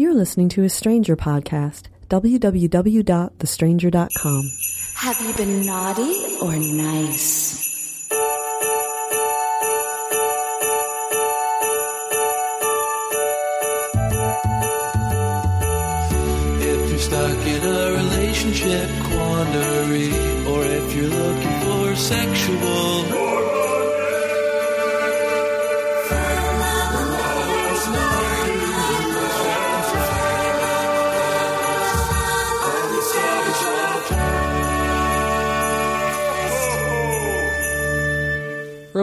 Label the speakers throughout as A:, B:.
A: You're listening to a Stranger podcast. www.thestranger.com.
B: Have you been naughty or nice?
C: If you're stuck in a relationship quandary, or if you're looking for sexual.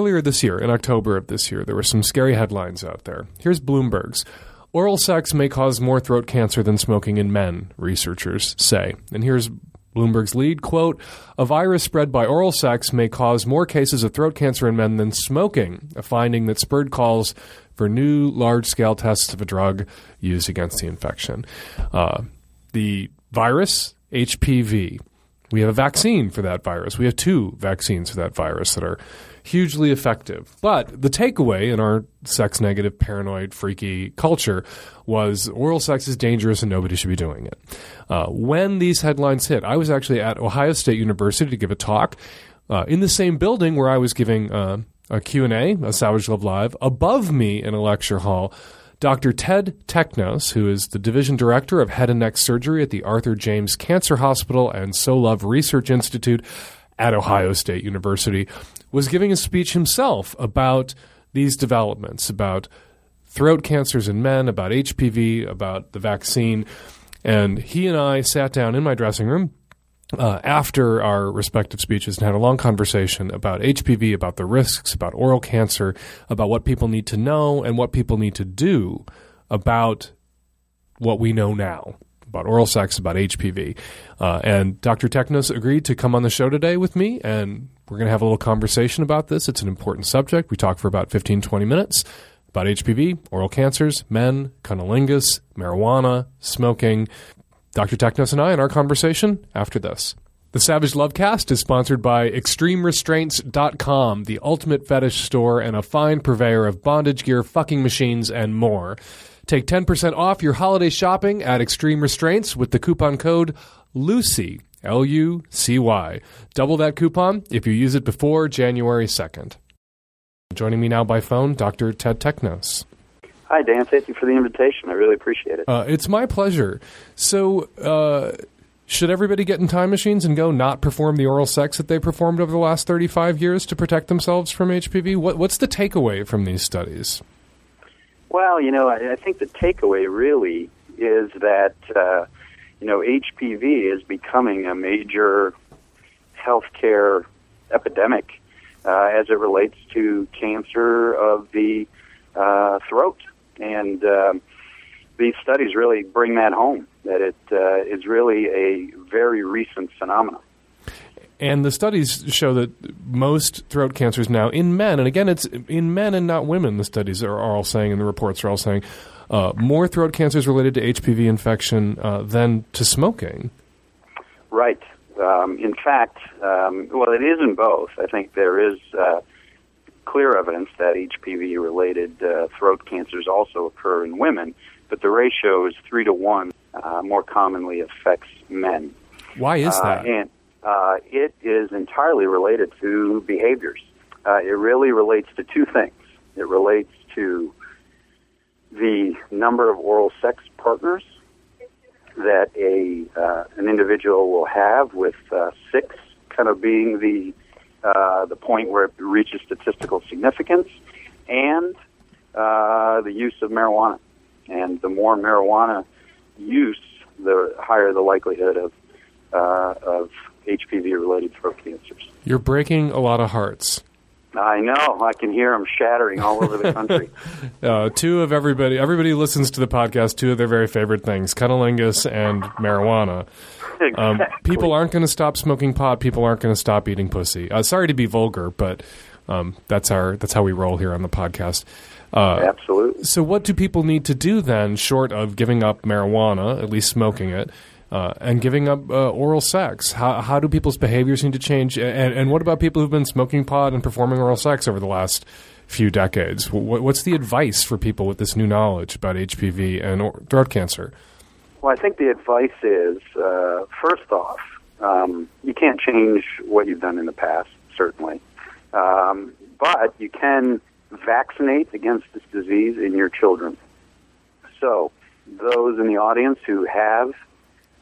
D: Earlier this year, in October of this year, there were some scary headlines out there. Here's Bloomberg's. Oral sex may cause more throat cancer than smoking in men, researchers say. And here's Bloomberg's lead quote A virus spread by oral sex may cause more cases of throat cancer in men than smoking, a finding that spurred calls for new large scale tests of a drug used against the infection. Uh, the virus, HPV. We have a vaccine for that virus. We have two vaccines for that virus that are hugely effective. But the takeaway in our sex negative, paranoid, freaky culture was oral sex is dangerous and nobody should be doing it. Uh, when these headlines hit, I was actually at Ohio State University to give a talk uh, in the same building where I was giving uh, a Q&A, a Savage Love Live. Above me in a lecture hall, Dr. Ted Teknos, who is the division director of head and neck surgery at the Arthur James Cancer Hospital and Solove Research Institute at Ohio State University, was giving a speech himself about these developments, about throat cancers in men, about HPV, about the vaccine. And he and I sat down in my dressing room uh, after our respective speeches and had a long conversation about HPV, about the risks, about oral cancer, about what people need to know and what people need to do about what we know now about oral sex, about HPV. Uh, and Dr. Teknos agreed to come on the show today with me, and we're going to have a little conversation about this. It's an important subject. We talk for about 15, 20 minutes about HPV, oral cancers, men, cunnilingus, marijuana, smoking. Dr. Teknos and I in our conversation after this. The Savage Lovecast is sponsored by ExtremeRestraints.com, the ultimate fetish store and a fine purveyor of bondage gear, fucking machines, and more. Take 10% off your holiday shopping at Extreme Restraints with the coupon code LUCY, L U C Y. Double that coupon if you use it before January 2nd. Joining me now by phone, Dr. Ted Teknos.
E: Hi, Dan. Thank you for the invitation. I really appreciate it.
D: Uh, it's my pleasure. So, uh, should everybody get in time machines and go not perform the oral sex that they performed over the last 35 years to protect themselves from HPV? What, what's the takeaway from these studies?
E: Well, you know, I, I think the takeaway really is that, uh, you know, HPV is becoming a major healthcare epidemic uh, as it relates to cancer of the uh, throat. And um, these studies really bring that home, that it uh, is really a very recent phenomenon.
D: And the studies show that most throat cancers now in men, and again, it's in men and not women, the studies are, all saying, and the reports are all saying, uh, more throat cancers related to HPV infection uh, than to smoking.
E: Right. Um, in fact, um, well, it is in both. I think there is uh, clear evidence that HPV related uh, throat cancers also occur in women, but the ratio is three to one, uh, more commonly affects men.
D: Why is that?
E: and uh, it is entirely related to behaviors. Uh, it really relates to two things. It relates to the number of oral sex partners that a uh, an individual will have, with uh, six kind of being the uh, the point where it reaches statistical significance, and uh, the use of marijuana. And the more marijuana use, the higher the likelihood of uh, of HPV-related throat cancers.
D: You're breaking a lot of hearts.
E: I know. I can hear them shattering all over the country.
D: uh, two of everybody, everybody listens to the podcast. Two of their very favorite things: cunnilingus and marijuana.
E: exactly.
D: Um, people aren't going to stop smoking pot. People aren't going to stop eating pussy. Uh, sorry to be vulgar, but um, that's our that's how we roll here on the podcast. Uh,
E: Absolutely.
D: So, what do people need to do then, short of giving up marijuana, at least smoking it, uh, and giving up uh, oral sex? How, how do people's behaviors need to change? And, and what about people who've been smoking pot and performing oral sex over the last few decades. Wh- What's the advice for people with this new knowledge about HPV and throat cancer?
E: Well, I think the advice is uh, first off, um, you can't change what you've done in the past, certainly, um, but you can vaccinate against this disease in your children. So, those in the audience who have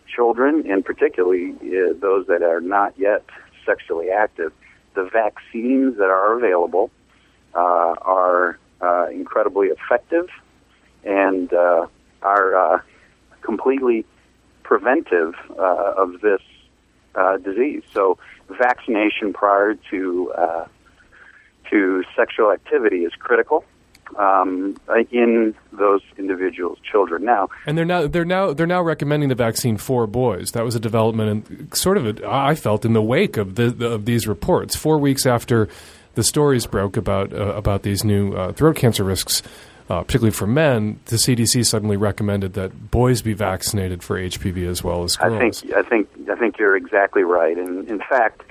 E: children, and particularly uh, those that are not yet sexually active, the vaccines that are available uh, are uh, incredibly effective and uh, are uh, completely preventive uh, of this uh, disease. So, vaccination prior to to sexual activity is critical um, in those individuals' children. Now,
D: And they're now they're now they're now recommending the vaccine for boys. That was a development, and sort of a, I felt in the wake of the, the of these reports. Four weeks after the stories broke about uh, about these new uh, throat cancer risks, uh, particularly for men, the CDC suddenly recommended that boys be vaccinated for HPV as well as girls.
E: I think I think I think you're exactly right. And in fact,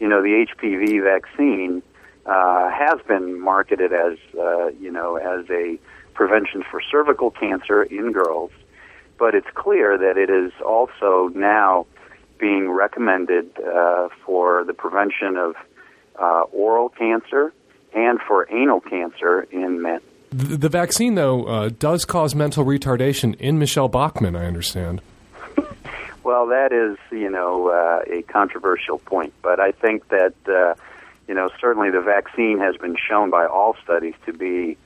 E: you know, the HPV vaccine uh, has been marketed as uh, you know as a prevention for cervical cancer in girls, but it's clear that it is also now being recommended uh, for the prevention of uh, oral cancer and for anal cancer in men.
D: the, the vaccine, though, uh, does cause mental retardation in Michelle Bachmann. I understand.
E: Well, that is, you know, uh, a controversial point, but I think that, uh, you know, certainly the vaccine has been shown by all studies to be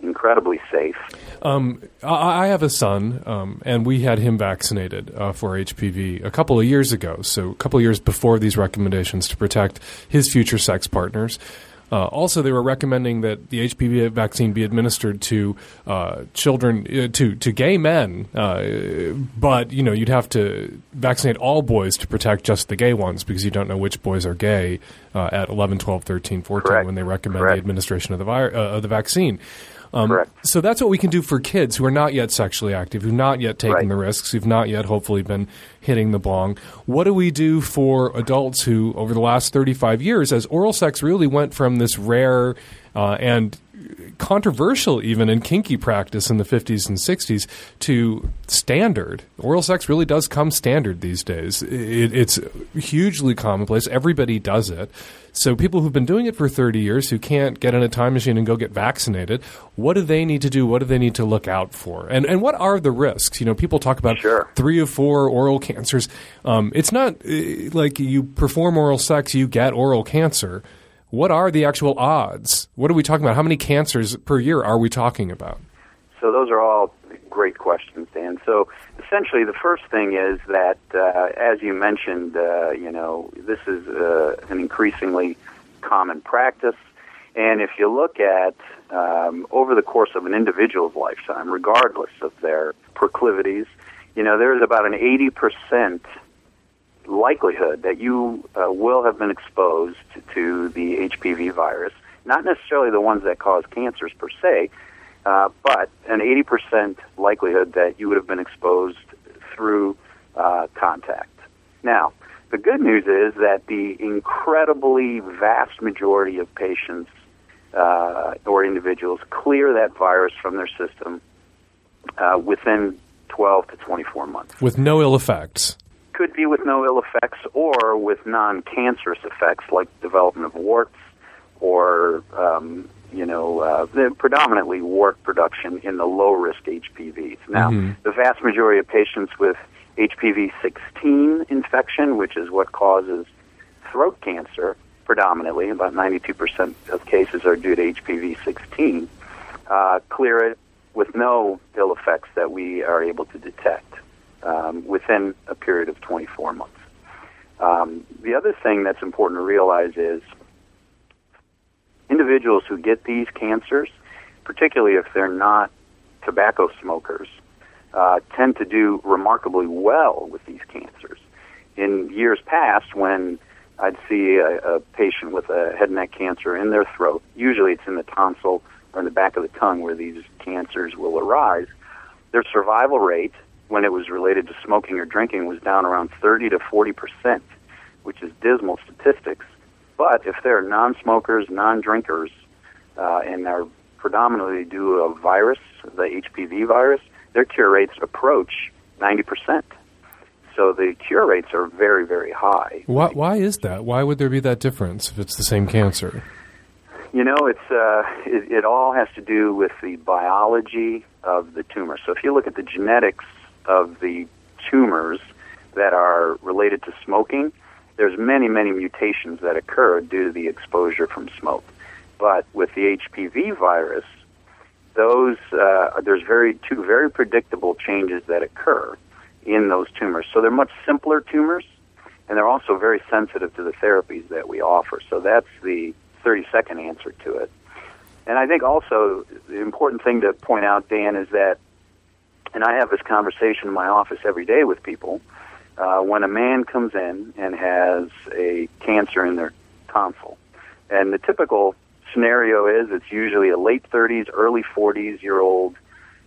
E: incredibly safe.
D: Um, I, have a son, um, and we had him vaccinated uh, for HPV a couple of years ago. So, a couple of years before these recommendations to protect his future sex partners. Uh, also, they were recommending that the HPV vaccine be administered to uh, children, uh, to to gay men, uh, but you know you'd have to vaccinate all boys to protect just the gay ones because you don't know which boys are gay uh, at 11, 12, 13, 14
E: Correct.
D: when they recommend
E: Correct.
D: the administration of the vi- uh, of the vaccine. Um,
E: Correct.
D: So that's what we can do for kids who are not yet sexually active, who've not yet taken
E: Right.
D: the risks, who've not yet hopefully been hitting the bong. What do we do for adults who, over the last 35 years, as oral sex really went from this rare uh, and controversial, even in kinky practice in the 50s and 60s, to standard? Oral sex really does come standard these days. It, it's hugely commonplace. Everybody does it. So people who've been doing it for 30 years who can't get in a time machine and go get vaccinated, what do they need to do? What do they need to look out for? And and what are the risks? You know, people talk about
E: Sure.
D: three or four oral cancers. Um, it's not uh, like you perform oral sex, you get oral cancer. What are the actual odds? What are we talking about? How many cancers per year are we talking about?
E: So those are all great questions, Dan. So essentially, the first thing is that, uh, as you mentioned, uh, you know, this is uh, an increasingly common practice. And if you look at um, over the course of an individual's lifetime, regardless of their proclivities, you know, there's about an 80% likelihood that you uh, will have been exposed to the HPV virus. Not necessarily the ones that cause cancers per se, uh, but an 80% likelihood that you would have been exposed through uh, contact. Now, the good news is that the incredibly vast majority of patients uh, or individuals clear that virus from their system uh, within 12 to 24 months.
D: With no ill effects.
E: Could be with no ill effects or with non cancerous effects like development of warts or um, you know, uh, predominantly wart production in the low risk HPVs. Now,
D: Mhm.
E: the vast majority of patients with HPV 16 infection, which is what causes throat cancer, predominantly, about 92% of cases are due to HPV 16, uh, clear it with no ill effects that we are able to detect um, within a period of 24 months. Um, the other thing that's important to realize is individuals who get these cancers, particularly if they're not tobacco smokers, uh, tend to do remarkably well with these cancers. In years past, when I'd see a, a patient with a head and neck cancer in their throat, usually it's in the tonsil or in the back of the tongue where these cancers will arise, their survival rate when it was related to smoking or drinking was down around 30 to 40 percent, which is dismal statistics. But if they're non-smokers, non-drinkers, uh, and are predominantly due to a virus, the HPV virus, their cure rates approach 90%. So the cure rates are very, very high.
D: Why, why is that? Why would there be that difference if it's the same cancer?
E: You know, it's uh, it, it all has to do with the biology of the tumor. So if you look at the genetics of the tumors that are related to smoking, there's many, many mutations that occur due to the exposure from smoke. But with the HPV virus, those uh, there's very two very predictable changes that occur in those tumors. So they're much simpler tumors, and they're also very sensitive to the therapies that we offer. So that's the 30 second answer to it. And I think also the important thing to point out, Dan, is that, and I have this conversation in my office every day with people. Uh, when a man comes in and has a cancer in their tonsil, and the typical scenario is it's usually a late 30s, early 40s year old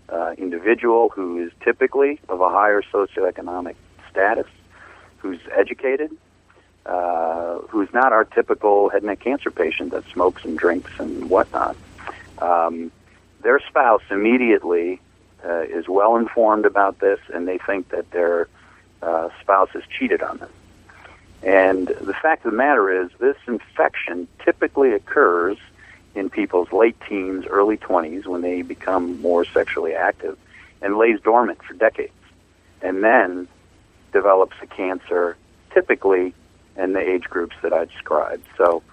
E: uh, individual who is typically of a higher socioeconomic status, who's educated, uh, who's not our typical head and neck cancer patient that smokes and drinks and whatnot. Um, their spouse immediately uh, is well informed about this, and they think that their uh, spouse has cheated on them. And the fact of the matter is, this infection typically occurs in people's late teens, early 20s, when they become more sexually active, and lays dormant for decades, and then develops a cancer, typically in the age groups that I described. So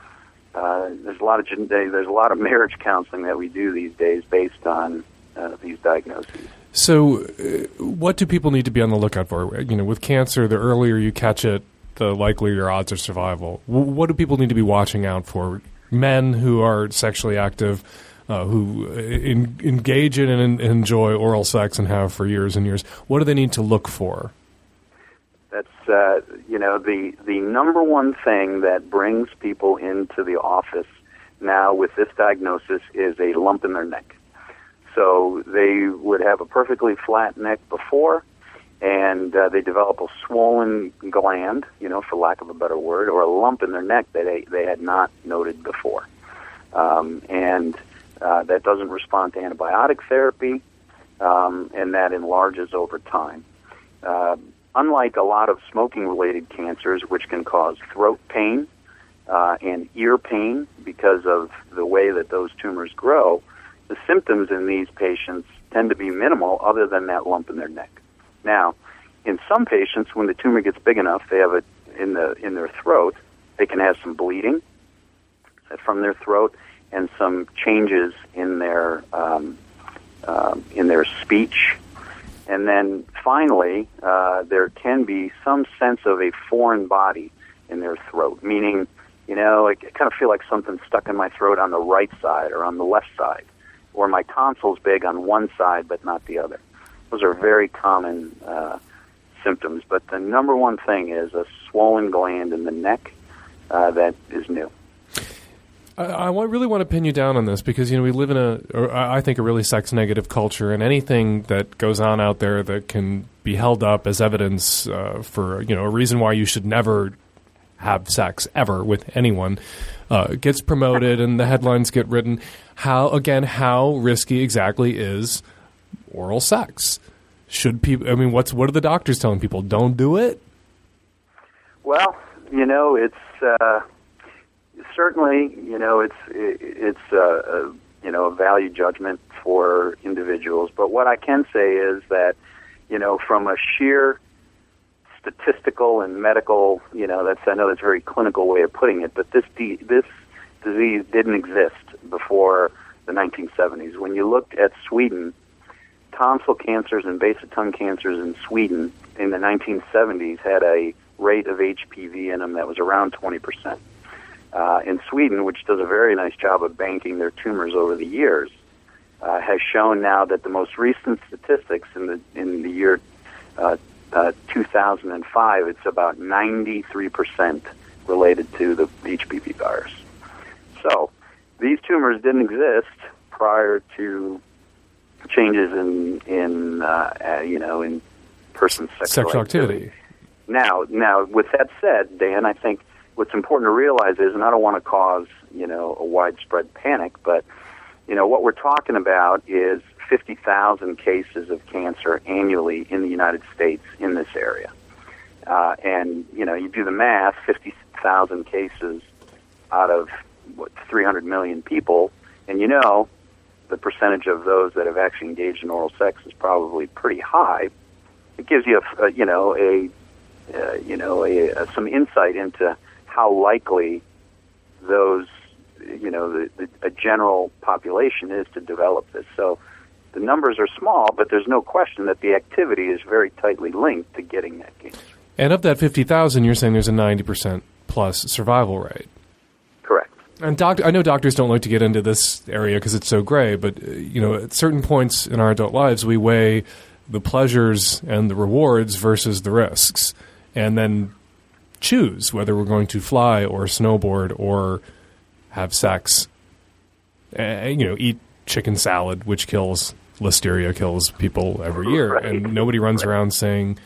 E: uh, there's a lot of there's a lot of marriage counseling that we do these days based on uh, these diagnoses.
D: So, uh, what do people need to be on the lookout for? You know, with cancer, the earlier you catch it, the likelier your odds of survival. W- what do people need to be watching out for? Men who are sexually active, uh, who uh, in, engage in and enjoy oral sex and have for years and years. What do they need to look for?
E: That's uh, you know the the number one thing that brings people into the office now with this diagnosis is a lump in their neck. So they would have a perfectly flat neck before, and uh, they develop a swollen gland, you know, for lack of a better word, or a lump in their neck that they, they had not noted before. Um, and uh, that doesn't respond to antibiotic therapy, um, and that enlarges over time. Uh, unlike a lot of smoking related cancers, which can cause throat pain uh, and ear pain because of the way that those tumors grow, the symptoms in these patients tend to be minimal other than that lump in their neck. Now, in some patients, when the tumor gets big enough, they have it in the in their throat. They can have some bleeding from their throat and some changes in their um, uh, in their speech. And then finally, uh, there can be some sense of a foreign body in their throat, meaning, you know, I kind of feel like something stuck in my throat on the right side or on the left side, or my tonsil's big on one side but not the other. Those are very common uh, symptoms. But the number one thing is a swollen gland in the neck uh, that is new.
D: I, I really want to pin you down on this because you know we live in a, I think, a really sex negative culture, and anything that goes on out there that can be held up as evidence uh, for you know a reason why you should never have sex ever with anyone uh, gets promoted, and the headlines get written. How again? How risky exactly is oral sex? Should people? I mean, what's what are the doctors telling people? Don't do it.
E: Well, you know, it's uh, certainly you know it's it's uh, a, you know a value judgment for individuals. But what I can say is that you know from a sheer statistical and medical, you know, that's I know that's a very clinical way of putting it, but this de- this disease didn't exist before the 1970s. When you looked at Sweden tonsil cancers and base of tongue cancers in Sweden in the 1970s had a rate of HPV in them that was around 20%. Uh, in Sweden, which does a very nice job of banking their tumors over the years, uh, has shown now that the most recent statistics in the in the year uh, uh 2005, it's about 93% related to the HPV virus. So these tumors didn't exist prior to changes in in uh, uh, you know in person's sexual,
D: sexual activity. activity.
E: Now, now with that said, Dan, I think what's important to realize is, and I don't want to cause you know a widespread panic, but you know, what we're talking about is 50,000 cases of cancer annually in the United States in this area. Uh, and, you know, you do the math 50,000 cases out of, what, 300 million people, and you know the percentage of those that have actually engaged in oral sex is probably pretty high. It gives you, a, a you know, a, uh, you know, a, a, some insight into how likely those, you know, the, the, a general population is to develop this. So the numbers are small, but there's no question that the activity is very tightly linked to getting that cancer.
D: And of that 50,000, you're saying there's a 90% plus survival rate.
E: Correct.
D: And doc- I know doctors don't like to get into this area because it's so gray, but uh, you know, at certain points in our adult lives, we weigh the pleasures and the rewards versus the risks, and then choose whether we're going to fly or snowboard or have sex. And, you know, eat chicken salad, which kills listeria, kills people every year,
E: Right.
D: and nobody runs
E: Right.
D: around saying.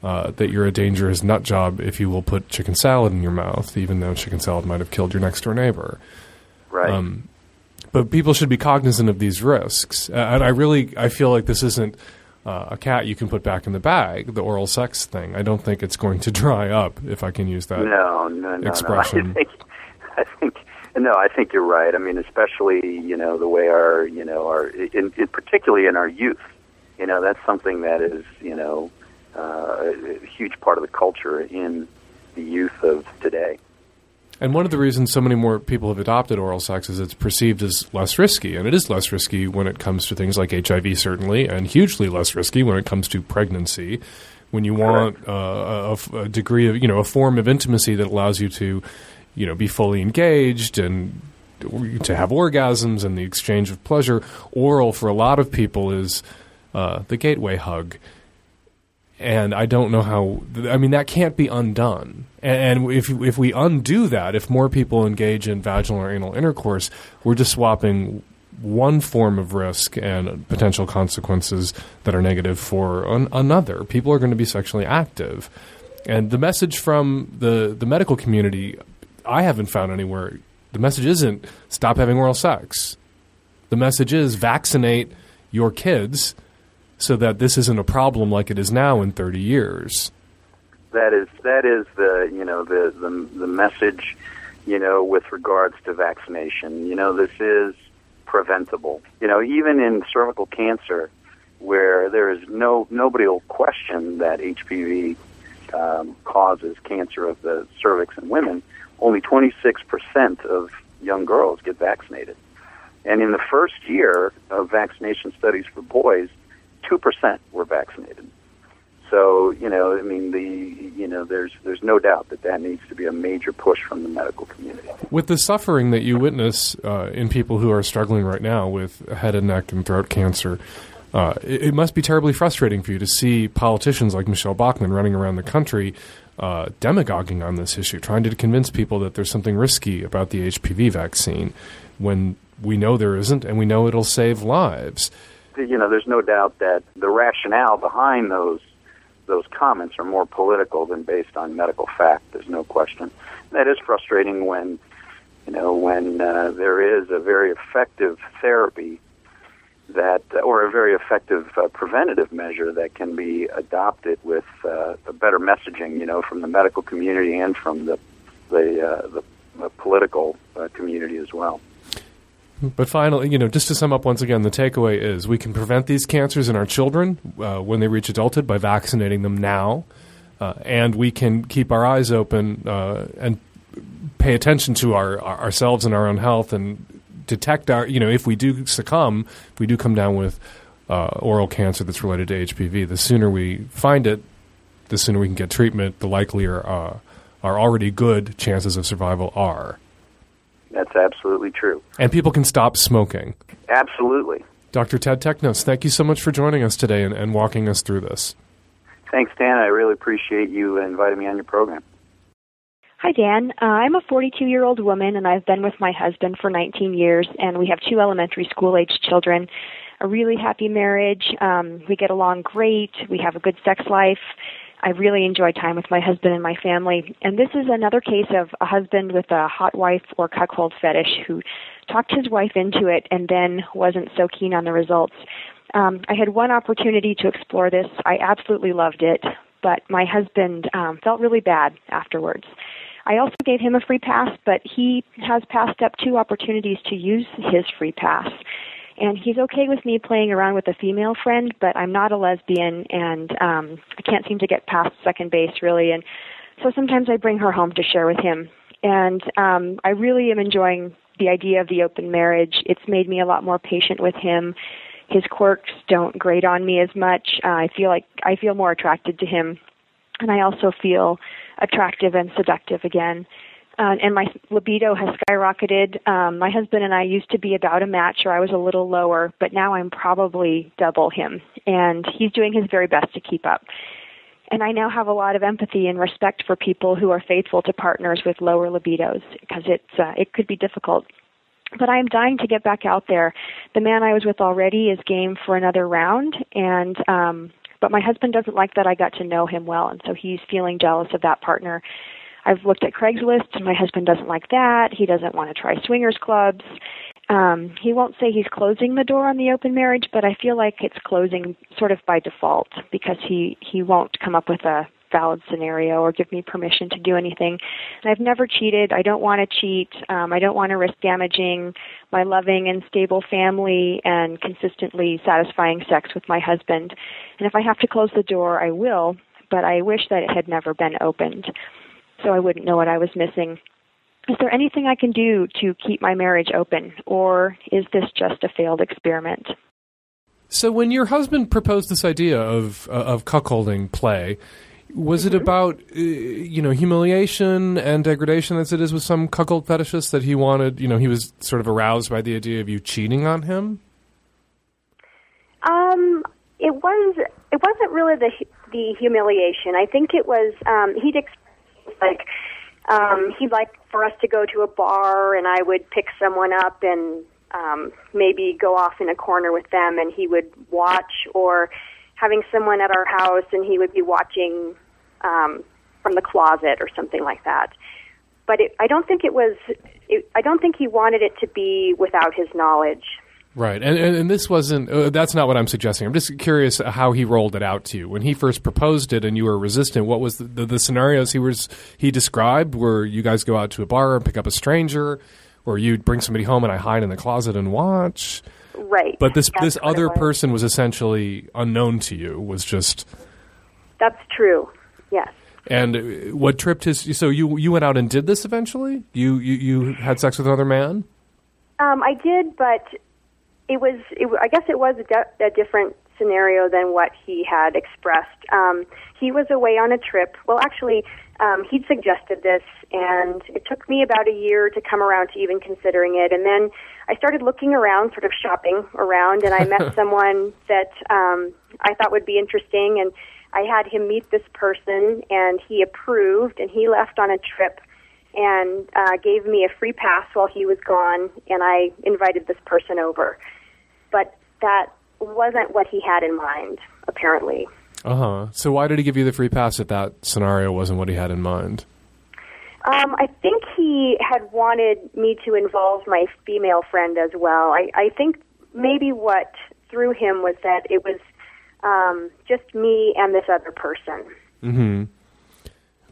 D: Uh, that you're a dangerous nut job if you will put chicken salad in your mouth, even though chicken salad might have killed your next door neighbor
E: Right.
D: Um, but people should be cognizant of these risks. Uh, and I really, I feel like this isn't uh, a cat you can put back in the bag. The oral sex thing. I don't think it's going to dry up, if I can use that.
E: no, no, no,
D: expression.
E: no. I think, I think, no, I think you're right. I mean, especially you know the way our, you know, our, in, in particularly in our youth, you know, that's something that is, you know, uh, a huge part of the culture in the youth of today.
D: And one of the reasons so many more people have adopted oral sex is it's perceived as less risky, and it is less risky when it comes to things like HIV, certainly, and hugely less risky when it comes to pregnancy. When you want uh, a, a degree of, you know, a form of intimacy that allows you to, you know, be fully engaged and to have orgasms and the exchange of pleasure, oral for a lot of people is uh, the gateway hug and I don't know how. I mean, that can't be undone. And, if if we undo that, if more people engage in vaginal or anal intercourse, we're just swapping one form of risk and potential consequences that are negative for an, another. People are going to be sexually active, and the message from the the medical community, I haven't found anywhere. The message isn't stop having oral sex. The message is vaccinate your kids so that this isn't a problem like it is now in 30 years.
E: that is that is the you know the the the message you know with regards to vaccination you know this is preventable you know even in cervical cancer where there is no nobody will question that HPV um, causes cancer of the cervix in women only 26% of young girls get vaccinated and in the first year of vaccination studies for boys 2% were vaccinated so you know, I mean, the you know, there's there's no doubt that that needs to be a major push from the medical community.
D: With the suffering that you witness uh, in people who are struggling right now with head and neck and throat cancer, uh, it, it must be terribly frustrating for you to see politicians like Michelle Bachmann running around the country uh, demagoguing on this issue, trying to convince people that there's something risky about the HPV vaccine when we know there isn't and we know it'll save lives.
E: You know, there's no doubt that the rationale behind those those comments are more political than based on medical fact. There's no question. That is frustrating when you know when uh, there is a very effective therapy that or a very effective uh, preventative measure that can be adopted with uh, better messaging, you know, from the medical community and from the the uh, the, the political uh, community as well.
D: But finally, you know, just to sum up once again, the takeaway is we can prevent these cancers in our children uh, when they reach adulthood by vaccinating them now, uh, and we can keep our eyes open and pay attention to our ourselves and our own health and detect our, you know, if we do succumb, if we do come down with uh, oral cancer that's related to HPV, the sooner we find it, the sooner we can get treatment, the likelier uh, our already good chances of survival are.
E: That's absolutely true.
D: And people can stop smoking.
E: Absolutely.
D: Dr. Ted Teknos, thank you so much for joining us today and, and walking us through this.
E: Thanks, Dan. I really appreciate you inviting me on your program.
F: Hi, Dan. Uh, I'm a 42 year old woman, and I've been with my husband for 19 years, and we have two elementary school age children. A really happy marriage. Um, we get along great. We have a good sex life. I really enjoy time with my husband and my family. And this is another case of a husband with a hot wife or cuckold fetish who talked his wife into it and then wasn't so keen on the results. Um, I had one opportunity to explore this. I absolutely loved it, but my husband um, felt really bad afterwards. I also gave him a free pass, but he has passed up two opportunities to use his free pass and he's okay with me playing around with a female friend, but I'm not a lesbian, and um, I can't seem to get past second base really, and so sometimes I bring her home to share with him, and um, I really am enjoying the idea of the open marriage. It's made me a lot more patient with him. His quirks don't grate on me as much. Uh, I feel like I feel more attracted to him, and I also feel attractive and seductive again uh, and my libido has skyrocketed. Um, my husband and I used to be about a match, or I was a little lower, but now I'm probably double him, and he's doing his very best to keep up. And I now have a lot of empathy and respect for people who are faithful to partners with lower libidos because it's uh, it could be difficult. But I am dying to get back out there. The man I was with already is game for another round, and um, but my husband doesn't like that I got to know him well, and so he's feeling jealous of that partner I've looked at Craigslist, and my husband doesn't like that. He doesn't want to try swingers clubs. Um, he won't say he's closing the door on the open marriage, but I feel like it's closing sort of by default because he he won't come up with a valid scenario or give me permission to do anything. And I've never cheated. I don't want to cheat. Um, I don't want to risk damaging my loving and stable family and consistently satisfying sex with my husband. And if I have to close the door, I will. But I wish that it had never been opened so I wouldn't know what I was missing. Is there anything I can do to keep my marriage open, or is this just a failed experiment?
D: So, when your husband proposed this idea of uh, of cuckolding play, was mm-hmm. it about uh, you know humiliation and degradation as it is with some cuckold fetishists that he wanted? You know, he was sort of aroused by the idea of you cheating on him.
G: Um, it was. It wasn't really the the humiliation. I think it was. Um, he'd ex- like um, he'd like for us to go to a bar, and I would pick someone up and um, maybe go off in a corner with them, and he would watch, or having someone at our house, and he would be watching um, from the closet or something like that. But it, I don't think it was. It, I don't think he wanted it to be without his knowledge.
D: Right, and, and, and this wasn't. Uh, that's not what I'm suggesting. I'm just curious how he rolled it out to you when he first proposed it, and you were resistant. What was the, the, the, scenarios he was he described? Where you guys go out to a bar and pick up a stranger, or you bring somebody home and I hide in the closet and watch.
G: Right,
D: but this that's this other person was essentially unknown to you. Was just.
G: That's true. Yes.
D: And uh, what tripped his? So you you went out and did this eventually? You you, you had sex with another man?
G: Um, I did, but it was, it, I guess it was a, de- a different scenario than what he had expressed. Um, he was away on a trip. Well, actually, um, he'd suggested this, and it took me about a year to come around to even considering it. And then I started looking around, sort of shopping around, and I met someone that um, I thought would be interesting. And I had him meet this person, and he approved, and he left on a trip and uh, gave me a free pass while he was gone, and I invited this person over but that wasn't what he had in mind, apparently.
D: Uh huh. So why did he give you the free pass if that scenario wasn't what he had in mind?
G: Um, I think he had wanted me to involve my female friend as well. I, I think maybe what threw him was that it was um, just me and this other person.
D: Hmm.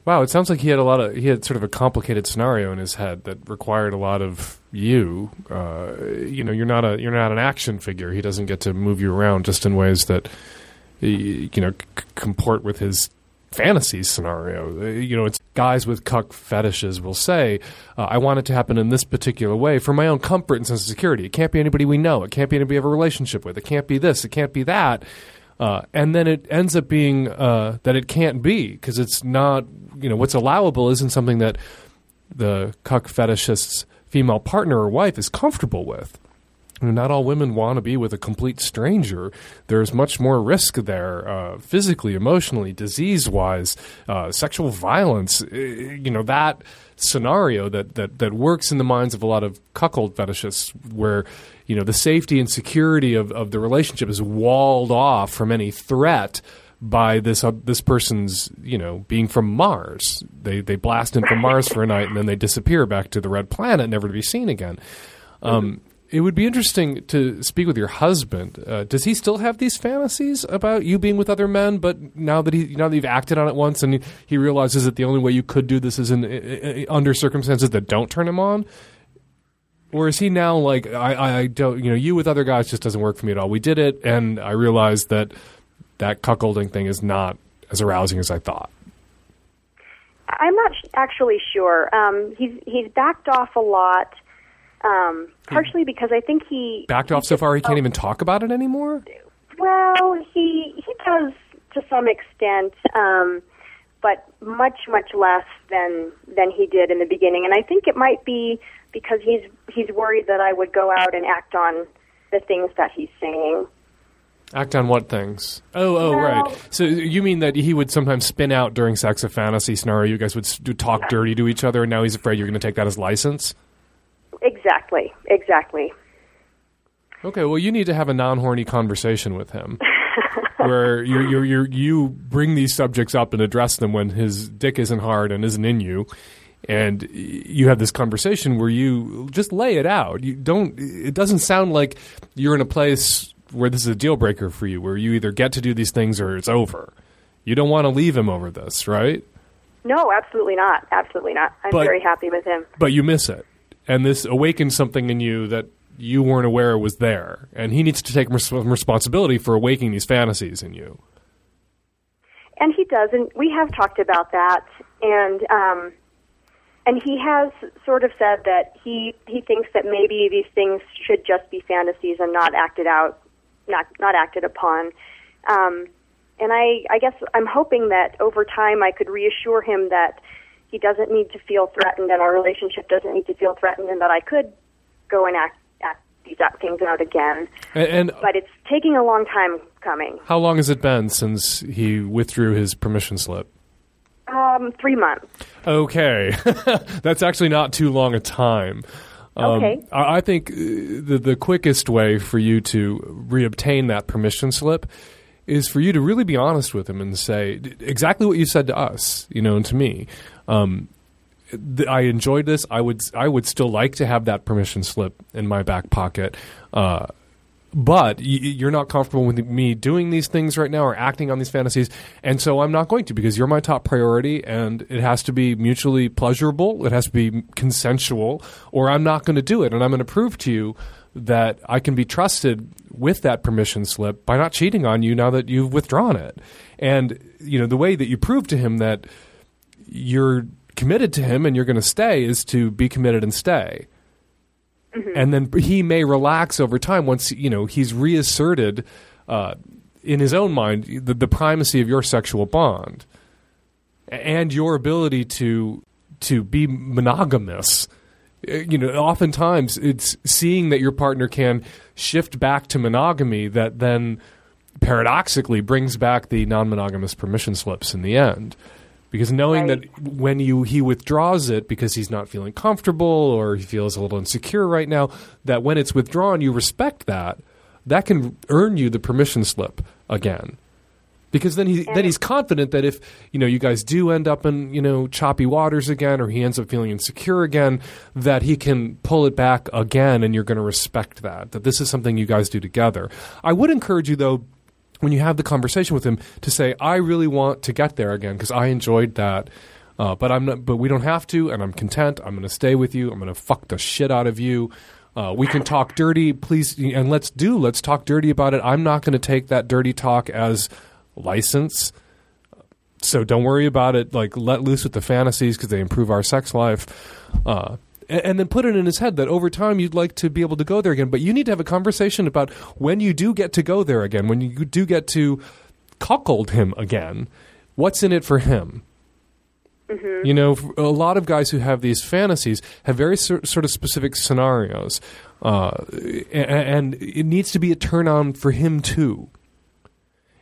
D: Wow, it sounds like he had a lot of he had sort of a complicated scenario in his head that required a lot of you. Uh, you know, you're not a you're not an action figure. He doesn't get to move you around just in ways that you know c- comport with his fantasy scenario. You know, it's guys with cuck fetishes will say, uh, "I want it to happen in this particular way for my own comfort and sense of security. It can't be anybody we know. It can't be anybody we have a relationship with. It can't be this. It can't be that." Uh, and then it ends up being uh, that it can't be because it's not you know what's allowable isn't something that the cuck fetishist's female partner or wife is comfortable with. Not all women want to be with a complete stranger. There's much more risk there, uh, physically, emotionally, disease-wise, uh, sexual violence. Uh, you know that scenario that, that that works in the minds of a lot of cuckold fetishists, where you know the safety and security of, of the relationship is walled off from any threat by this uh, this person's you know being from Mars. They they blast in from Mars for a night and then they disappear back to the red planet, never to be seen again. Um, it would be interesting to speak with your husband. Uh, does he still have these fantasies about you being with other men? But now that he now that you've acted on it once, and he, realizes that the only way you could do this is in, i- i- under circumstances that don't turn him on. Or is he now like I, I don't you know you with other guys just doesn't work for me at all. We did it, and I realized that that cuckolding thing is not as arousing as I thought.
G: I'm not actually sure. Um, he's he's backed off a lot, um, partially because I think he
D: Backed off so far he can't even talk about it anymore.
G: Well, he he does to some extent, um, but much much less than than he did in the beginning. And I think it might be because he's he's worried that I would go out and act on the things that he's saying.
D: Act on what things? Oh, oh, right. So you mean that he would sometimes spin out during sex of fantasy scenario? You guys would do talk dirty to each other, and now he's afraid you're going to take that as license.
G: Exactly, exactly.
D: Okay, well, you need to have a non-horny conversation with him, where you you you you bring these subjects up and address them when his dick isn't hard and isn't in you, and you have this conversation where you just lay it out. You don't. It doesn't sound like you're in a place where this is a deal breaker for you, where you either get to do these things or it's over. You don't want to leave him over this, right?
G: No, absolutely not. Absolutely not. I'm
D: But-
G: very happy with him.
D: but you miss it. And this awakens something in you that you weren't aware was there. And he needs to take res- responsibility for awakening these fantasies in you.
G: and he does, and we have talked about that, and um, and he has sort of said that he he thinks that maybe these things should just be fantasies and not acted out, not not acted upon. Um, and I I guess I'm hoping that over time I could reassure him that he doesn't need to feel threatened, and our relationship doesn't need to feel threatened, and that I could go and act act these things out again.
D: And, and
G: But it's taking a long time coming.
D: how long has it been since he withdrew his permission slip?
G: Um, three months.
D: Okay, that's actually not too long a time. Um,
G: Okay.
D: I, I think uh, the the quickest way for you to reobtain that permission slip is for you to really be honest with him and say exactly what you said to us, you know, and to me. Um, th- I enjoyed this. I would I would still like to have that permission slip in my back pocket. Uh, but y- you're not comfortable with me doing these things right now or acting on these fantasies, and so I'm not going to because you're my top priority, and it has to be mutually pleasurable. It has to be consensual, or I'm not going to do it, and I'm going to prove to you that I can be trusted with that permission slip by not cheating on you now that you've withdrawn it. And you know the way that you prove to him that you're committed to him and you're going to stay is to be committed and stay. And then he may relax over time once you know he's reasserted uh, in his own mind the, the primacy of your sexual bond and your ability to to be monogamous. Uh, You know, oftentimes it's seeing that your partner can shift back to monogamy that then paradoxically brings back the non-monogamous permission slips in the end because knowing
G: Right.
D: that when you he withdraws it because he's not feeling comfortable or he feels a little insecure right now that when it's withdrawn you respect that that can earn you the permission slip again because then he then he's confident that if you know you guys do end up in you know choppy waters again or he ends up feeling insecure again that he can pull it back again and you're going to respect that that this is something you guys do together i would encourage you though when you have the conversation with him to say i really want to get there again because i enjoyed that uh, but i'm not but we don't have to and i'm content i'm going to stay with you i'm going to fuck the shit out of you uh, we can talk dirty, please, and let's do. Let's talk dirty about it. I'm not going to take that dirty talk as license. So don't worry about it. Like let loose with the fantasies because they improve our sex life. Uh, and, and then put it in his head that over time you'd like to be able to go there again. But you need to have a conversation about when you do get to go there again, when you do get to cuckold him again. What's in it for him? You know, a lot of guys who have these fantasies have very sor- sort of specific scenarios, uh, a- and it needs to be a turn on for him too.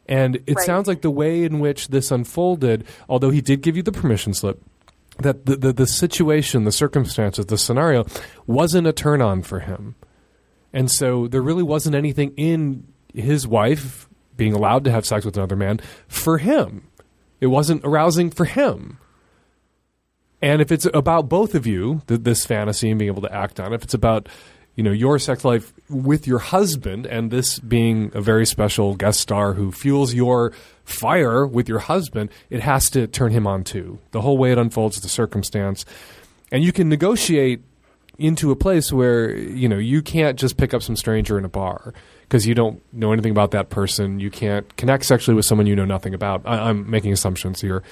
D: And it
G: Right.
D: sounds like the way in which this unfolded, although he did give you the permission slip, that the, the, the situation, the circumstances, the scenario wasn't a turn on for him. And so there really wasn't anything in his wife being allowed to have sex with another man for him. It wasn't arousing for him. And if it's about both of you, th- this fantasy and being able to act on, it, if it's about you know your sex life with your husband and this being a very special guest star who fuels your fire with your husband, it has to turn him on too. The whole way it unfolds, the circumstance, and you can negotiate into a place where you know you can't just pick up some stranger in a bar because you don't know anything about that person. You can't connect sexually with someone you know nothing about. I, I'm making assumptions here,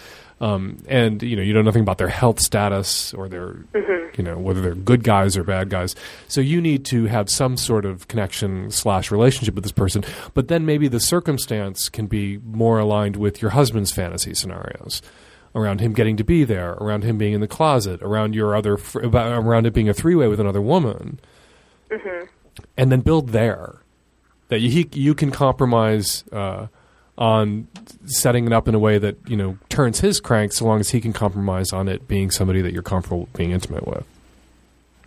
D: um, and you know you know nothing about their health status or their you know whether they're good guys or bad guys. So you need to have some sort of connection slash relationship with this person. But then maybe the circumstance can be more aligned with your husband's fantasy scenarios around him getting to be there, around him being in the closet, around your other, fr- about, around it being a three way with another woman, and then build there. That you, he, you can compromise uh, on setting it up in a way that you know turns his crank, so long as he can compromise on it being somebody that you're comfortable being intimate with.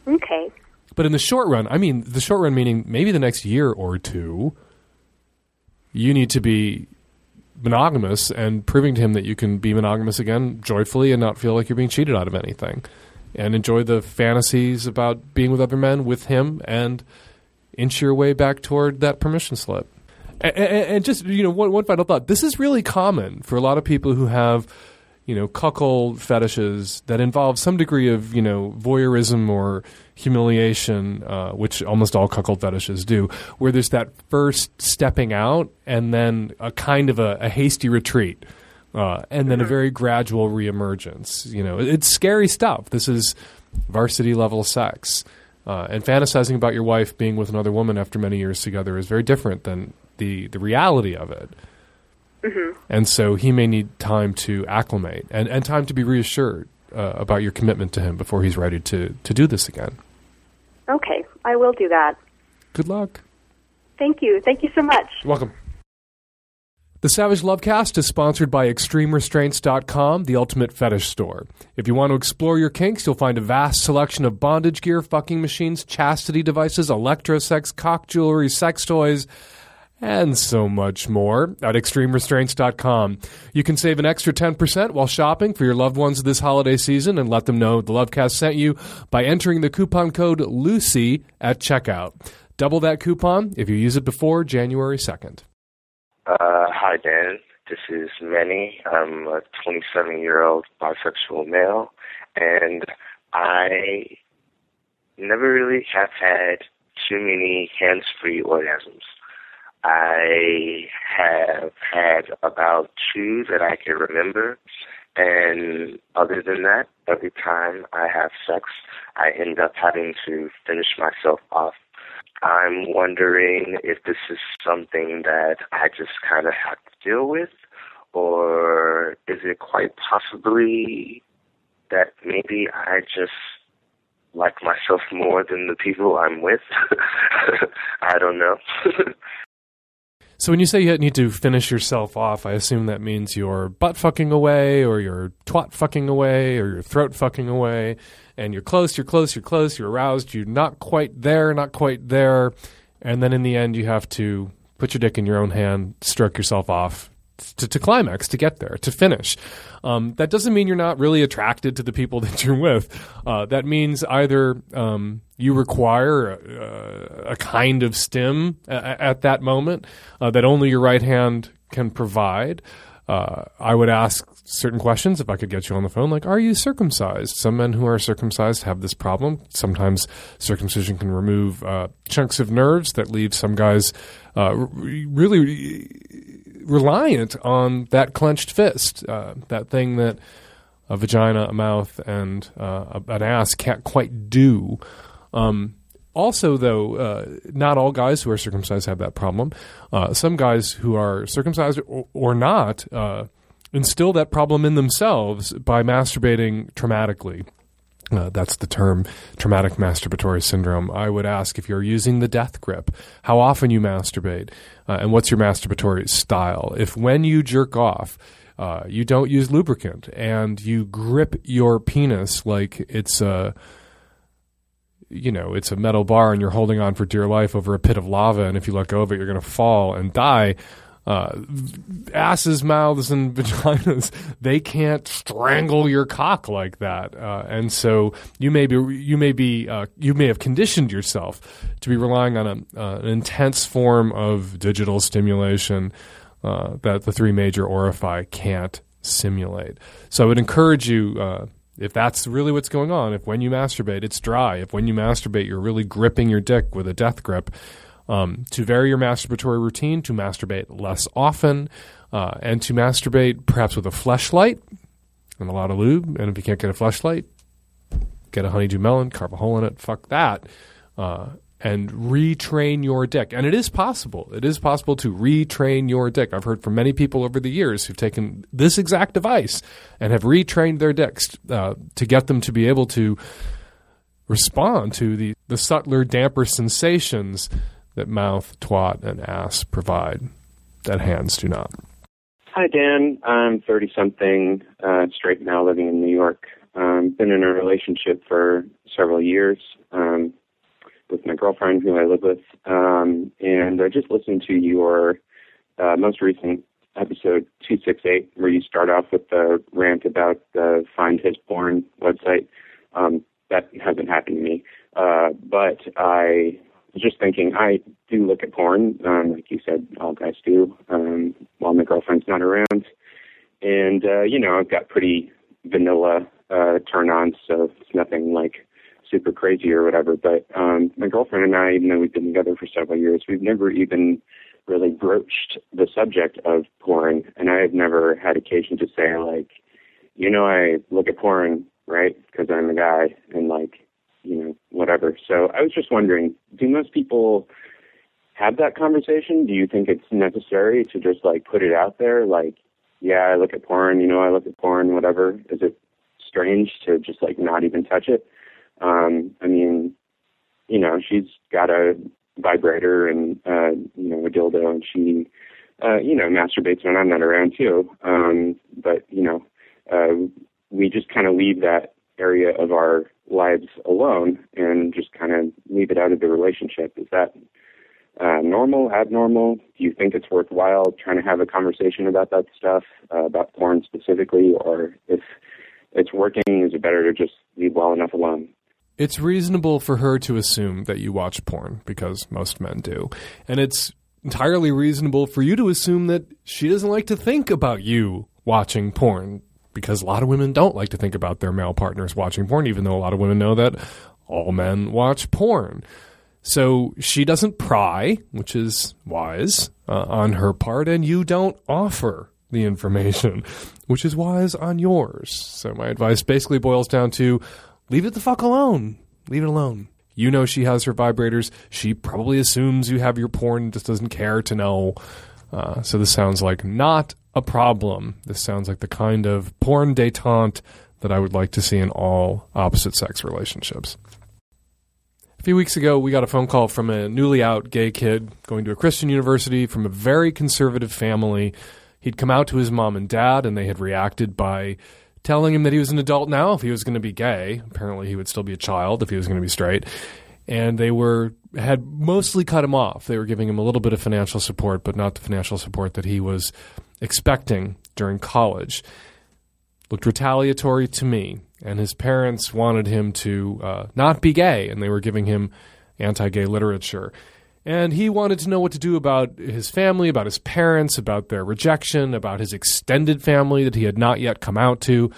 G: Okay.
D: But in the short run, I mean, the short run meaning maybe the next year or two, you need to be monogamous and proving to him that you can be monogamous again joyfully and not feel like you're being cheated out of anything. And enjoy the fantasies about being with other men with him and inch your way back toward that permission slip. And, and just, you know, one, one final thought. This is really common for a lot of people who have you know, cuckold fetishes that involve some degree of, you know, voyeurism or humiliation, uh, which almost all cuckold fetishes do, where there's that first stepping out and then a kind of a, a hasty retreat. Uh, and then a very gradual reemergence. You know, it's scary stuff. This is varsity level sex. Uh, and fantasizing about your wife being with another woman after many years together is very different than the, the reality of it. And so he may need time to acclimate and, and time to be reassured uh, about your commitment to him before he's ready to, to do this again.
G: Okay. I will do that.
D: Good luck.
G: Thank you. Thank you so much.
D: You're welcome. The Savage Lovecast is sponsored by ExtremeRestraints.com, the ultimate fetish store. If you want to explore your kinks, you'll find a vast selection of bondage gear, fucking machines, chastity devices, electrosex, cock jewelry, sex toys, and so much more at extremerestraints.com. You can save an extra 10% while shopping for your loved ones this holiday season and let them know the Lovecast sent you by entering the coupon code LUCY at checkout. Double that coupon if you use it before January 2nd.
H: Uh, hi, Dan. This is Manny. I'm a 27 year old bisexual male, and I never really have had too many hands free orgasms. I have had about two that I can remember, and other than that, every time I have sex, I end up having to finish myself off. I'm wondering if this is something that I just kind of have to deal with, or is it quite possibly that maybe I just like myself more than the people I'm with? I don't know.
D: So when you say you need to finish yourself off, I assume that means you're butt fucking away, or you're twat fucking away, or your throat fucking away, and you're close, you're close, you're close, you're aroused, you're not quite there, not quite there, and then in the end you have to put your dick in your own hand, stroke yourself off to, to climax, to get there, to finish. Um, that doesn't mean you're not really attracted to the people that you're with. Uh, that means either um, you require a, a kind of stim a- at that moment uh, that only your right hand can provide. Uh, I would ask certain questions if I could get you on the phone, like, are you circumcised? Some men who are circumcised have this problem. Sometimes circumcision can remove uh, chunks of nerves that leave some guys uh, really reliant on that clenched fist, uh, that thing that a vagina, a mouth, and uh, an ass can't quite do. Um, also, though, uh, not all guys who are circumcised have that problem. Uh, some guys who are circumcised or, or not uh, instill that problem in themselves by masturbating traumatically. Uh, that's the term, traumatic masturbatory syndrome. I would ask if you're using the death grip, how often you masturbate, uh, and what's your masturbatory style. If when you jerk off, uh, you don't use lubricant and you grip your penis like it's a, you know, it's a metal bar and you're holding on for dear life over a pit of lava, and if you let go of it, you're going to fall and die. Uh, asses, mouths, and vaginas, they can't strangle your cock like that. Uh, and so you may be, you may be, uh, you may have conditioned yourself to be relying on a, uh, an intense form of digital stimulation uh, that the three major orifi can't simulate. So I would encourage you. Uh, if that's really what's going on, if when you masturbate it's dry, if when you masturbate you're really gripping your dick with a death grip, um, to vary your masturbatory routine, to masturbate less often, uh, and to masturbate perhaps with a fleshlight and a lot of lube. And if you can't get a fleshlight, get a honeydew melon, carve a hole in it, fuck that, uh, and retrain your dick. And it is possible. It is possible to retrain your dick. I've heard from many people over the years who've taken this exact device and have retrained their dicks uh, to get them to be able to respond to the, the subtler, damper sensations that mouth, twat, and ass provide that hands do not.
I: Hi, Dan. I'm 30 something, uh, straight now living in New York. Um, been in a relationship for several years um, with my girlfriend who I live with. Um, and I just listened to your uh, most recent episode 268 where you start off with the rant about the Find His Porn website. Um, that hasn't happened to me. Uh, but I just thinking, I do look at porn, um, like you said, all guys do, um, while my girlfriend's not around. And, uh, you know, I've got pretty vanilla uh, turn ons, so it's nothing like super crazy or whatever. But um, my girlfriend and I, even though we've been together for several years, we've never even really broached the subject of porn. And I have never had occasion to say, like, you know, I look at porn, right? Because I'm a guy, and like, you know, whatever. So I was just wondering, do most people have that conversation? Do you think it's necessary to just like put it out there? Like, yeah, I look at porn, you know, I look at porn, whatever. Is it strange to just like not even touch it? Um, I mean, you know, she's got a vibrator and, uh, you know, a dildo and she, uh, you know, masturbates when I'm not around too. Um, but, you know, uh, we just kind of leave that area of our lives alone and just kind of leave it out of the relationship. Is that uh, normal, abnormal? Do you think it's worthwhile trying to have a conversation about that stuff, uh, about porn specifically, or if it's working, is it better to just leave well enough alone?
D: It's reasonable for her to assume that you watch porn because most men do. And it's entirely reasonable for you to assume that she doesn't like to think about you watching porn because a lot of women don't like to think about their male partners watching porn, even though a lot of women know that all men watch porn. So she doesn't pry, which is wise uh, on her part, and you don't offer the information, which is wise on yours. So my advice basically boils down to leave it the fuck alone. Leave it alone. You know she has her vibrators. She probably assumes you have your porn, just doesn't care to know. Uh, so this sounds like not a problem. This sounds like the kind of porn detente that I would like to see in all opposite sex relationships. A few weeks ago, we got a phone call from a newly out gay kid going to a Christian university from a very conservative family. He'd come out to his mom and dad, and they had reacted by telling him that he was an adult now if he was going to be gay. Apparently, he would still be a child if he was going to be straight. And they were had mostly cut him off. They were giving him a little bit of financial support, but not the financial support that he was expecting during college. Looked retaliatory to me, and his parents wanted him to uh, not be gay, and they were giving him anti gay literature. And he wanted to know what to do about his family, about his parents, about their rejection, about his extended family that he had not yet come out to.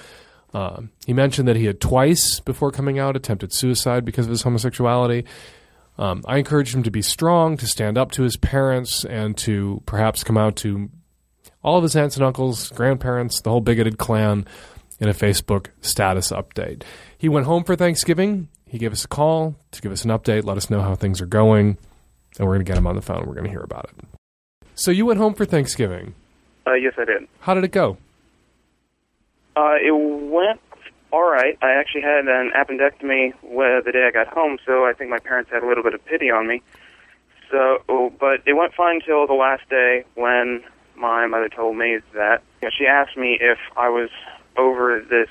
D: Uh, he mentioned that he had twice before coming out attempted suicide because of his homosexuality. Um, I encouraged him to be strong, to stand up to his parents, and to perhaps come out to all of his aunts and uncles, grandparents, the whole bigoted clan in a Facebook status update. He went home for Thanksgiving. He gave us a call to give us an update, let us know how things are going, and we're going to get him on the phone. We're going to hear about it. So you went home for Thanksgiving.
J: Uh, yes, I did.
D: How did it go?
J: Uh, it went all right. I actually had an appendectomy the day I got home, so I think my parents had a little bit of pity on me. So, but it went fine till the last day when my mother told me that you know, she asked me if I was over this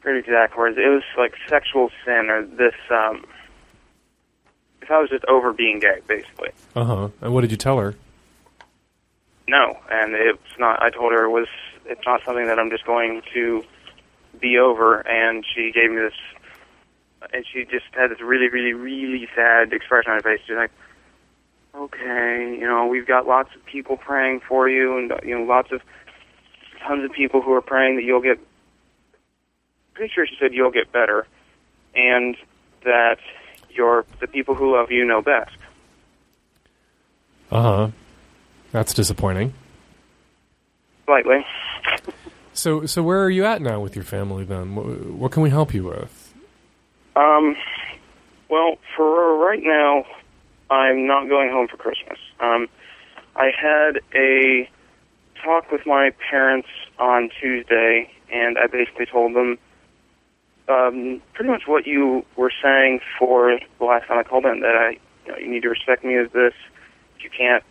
J: pretty exact words. It was like sexual sin or this um if I was just over being gay, basically.
D: Uh huh. And what did you tell her?
J: no, and it's not. I told her it was. It's not something that I'm just going to be over. And she gave me this, and she just had this really, really, really sad expression on her face. She's like, "Okay, you know, we've got lots of people praying for you, and you know, lots of tons of people who are praying that you'll get. Pretty sure she said you'll get better, and that your the people who love you know best."
D: Uh huh. That's disappointing.
J: Slightly.
D: So, so where are you at now with your family then? What, what can we help you with?
J: Um, well, for right now, I'm not going home for Christmas. Um, I had a talk with my parents on Tuesday, and I basically told them um, pretty much what you were saying for the last time I called in. That I, you know, you need to respect me as this. If you can't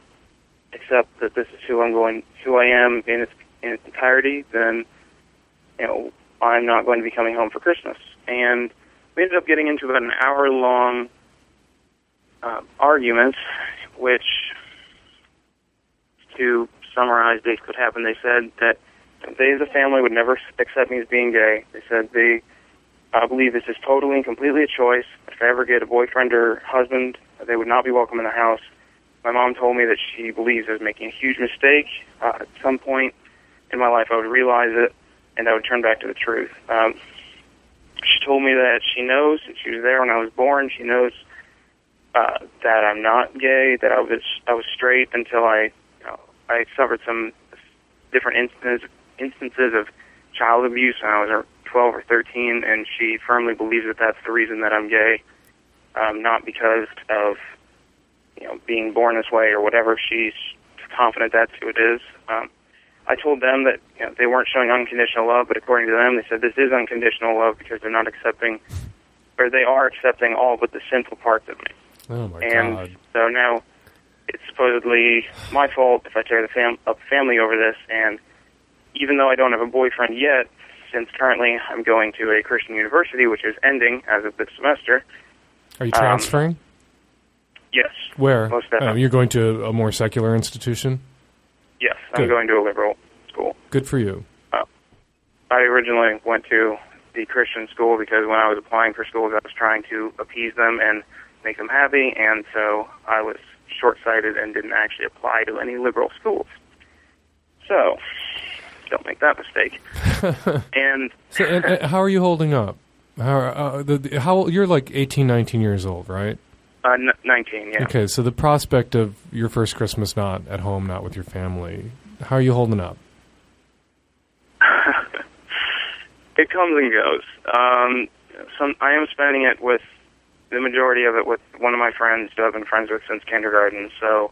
J: accept that this is who I'm going, who I am in its in its entirety, then you know I'm not going to be coming home for Christmas. And we ended up getting into about an hour long uh, argument, which, to summarize, basically what happened. They said that they, as a family, would never accept me as being gay. They said they uh, believe this is totally and completely a choice. If I ever get a boyfriend or husband, they would not be welcome in the house. My mom told me that she believes I was making a huge mistake. Uh, at some point in my life, I would realize it, and I would turn back to the truth. Um, she told me that she knows that she was there when I was born. She knows uh, that I'm not gay. That I was I was straight until I you know, I suffered some different instances instances of child abuse when I was 12 or 13, and she firmly believes that that's the reason that I'm gay, um, not because of you know being born this way or whatever. She's confident that's who it is. Um, I told them that you know, they weren't showing unconditional love, but according to them, they said this is unconditional love because they're not accepting, or they are accepting all but the sinful parts of me.
D: Oh my
J: and
D: god.
J: so now it's supposedly my fault if I tear the fam- up family over this. And even though I don't have a boyfriend yet, since currently I'm going to a Christian university, which is ending as of this semester.
D: Are you
J: um,
D: transferring?
J: Yes.
D: Where?
J: most
D: Uh,
J: definitely.
D: you're going to a more secular institution.
J: Yes, I'm going to a liberal school.
D: Good for you.
J: I originally went to the Christian school because when I was applying for schools, I was trying to appease them and make them happy, and so I was short-sighted and didn't actually apply to any liberal schools. So, don't make that mistake. and
D: So, and, and how are you holding up? How, uh, the, the- how you're like 18, 19 years old, right?
J: uh, n- 19, yeah.
D: Okay, so the prospect of your first Christmas not at home, not with your family, how are you holding up?
J: it comes and goes. Um, some I am spending it with the majority of it with one of my friends who I've been friends with since kindergarten. So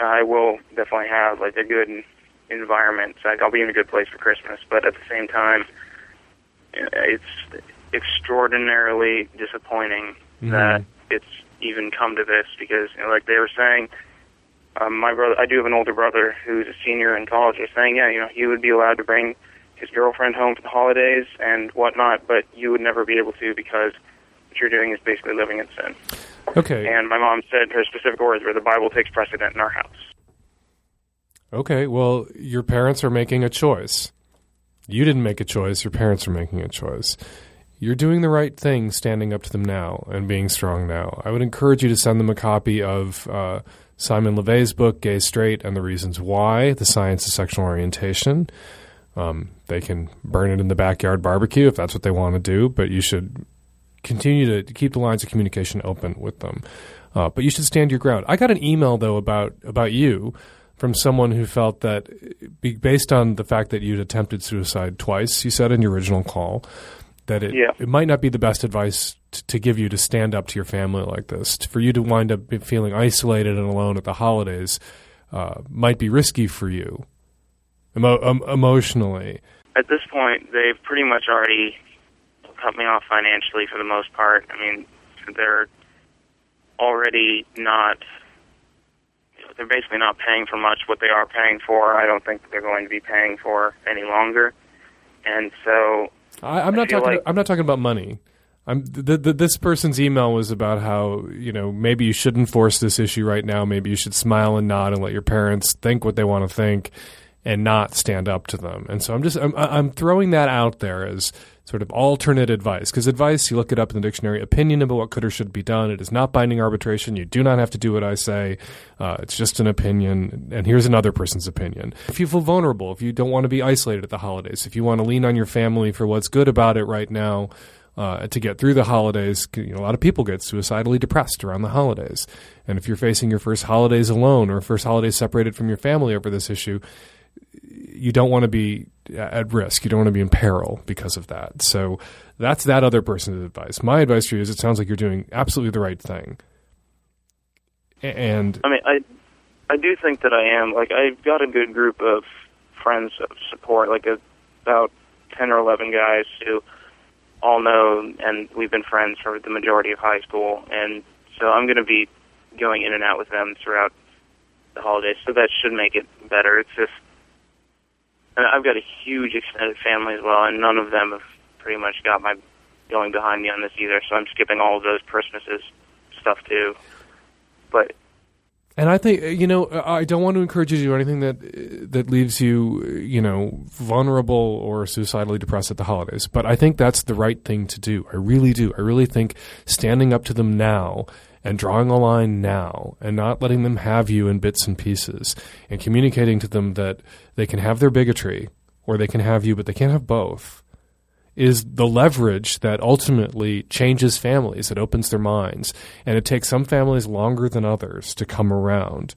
J: I will definitely have like a good environment. So I'll be in a good place for Christmas. But at the same time, it's extraordinarily disappointing
D: Mhm.
J: that it's even come to this because, you know, like they were saying, um, my brother, I do have an older brother who's a senior in college. They're saying, yeah, you know, he would be allowed to bring his girlfriend home for the holidays and whatnot, but you would never be able to because you're doing is basically living in sin.
D: Okay.
J: And my mom said her specific words were, the Bible takes precedent in our house.
D: Okay, well, your parents are making a choice. You didn't make a choice, your parents are making a choice. You're doing the right thing standing up to them now and being strong now. I would encourage you to send them a copy of uh, Simon LeVay's book, Gay Straight and the Reasons Why The Science of Sexual Orientation. Um, they can burn it in the backyard barbecue if that's what they want to do, but you should continue to keep the lines of communication open with them. Uh, but you should stand your ground. I got an email though about about you from someone who felt that, based on the fact that you'd attempted suicide twice, you said in your original call, that it
J: Yeah.
D: it might not be the best advice t- to give you to stand up to your family like this. For you to wind up feeling isolated and alone at the holidays uh, might be risky for you, emo- um, emotionally.
J: At this point, they've pretty much already cut me off financially for the most part. I mean, they're already not. They're basically not paying for much. What they are paying for, I don't think they're going to be paying for any longer. And so,
D: I, I'm not talking.
J: Like,
D: I'm not talking about money. I'm th- th- this person's email was about how you know maybe you shouldn't force this issue right now. Maybe you should smile and nod and let your parents think what they want to think, and not stand up to them. And so I'm just I'm, I'm throwing that out there as sort of alternate advice. Because advice you look it up in the dictionary opinion about what could or should be done. It is not binding arbitration. You do not have to do what i say. Uh, it's just an opinion. And here's another person's opinion. If you feel vulnerable if you don't want to be isolated at the holidays if you want to lean on your family for what's good about it right now uh, to get through the holidays you know, a lot of people get suicidally depressed around the holidays. And if you're facing your first holidays alone or first holidays separated from your family over this issue you don't want to be uh, at risk. You don't want to be in peril because of that. So that's that other person's advice. My advice to you is it sounds like you're doing absolutely the right thing. And
J: I mean, I I do think that I am. Like, I've got a good group of friends of support, like a, about ten or eleven guys who all know, and we've been friends for the majority of high school, and so I'm going to be going in and out with them throughout the holidays. So that should make it better. It's just and I've got a huge extended family as well, and none of them have pretty much got my going behind me on this either. So I'm skipping all of those Christmases stuff too. But
D: and I think you know I don't want to encourage you to do anything that that leaves you you know vulnerable or suicidally depressed at the holidays. But I think that's the right thing to do. I really do. I really think standing up to them now and drawing a line now and not letting them have you in bits and pieces and communicating to them that they can have their bigotry or they can have you, but they can't have both is the leverage that ultimately changes families. It opens their minds. And it takes some families longer than others to come around.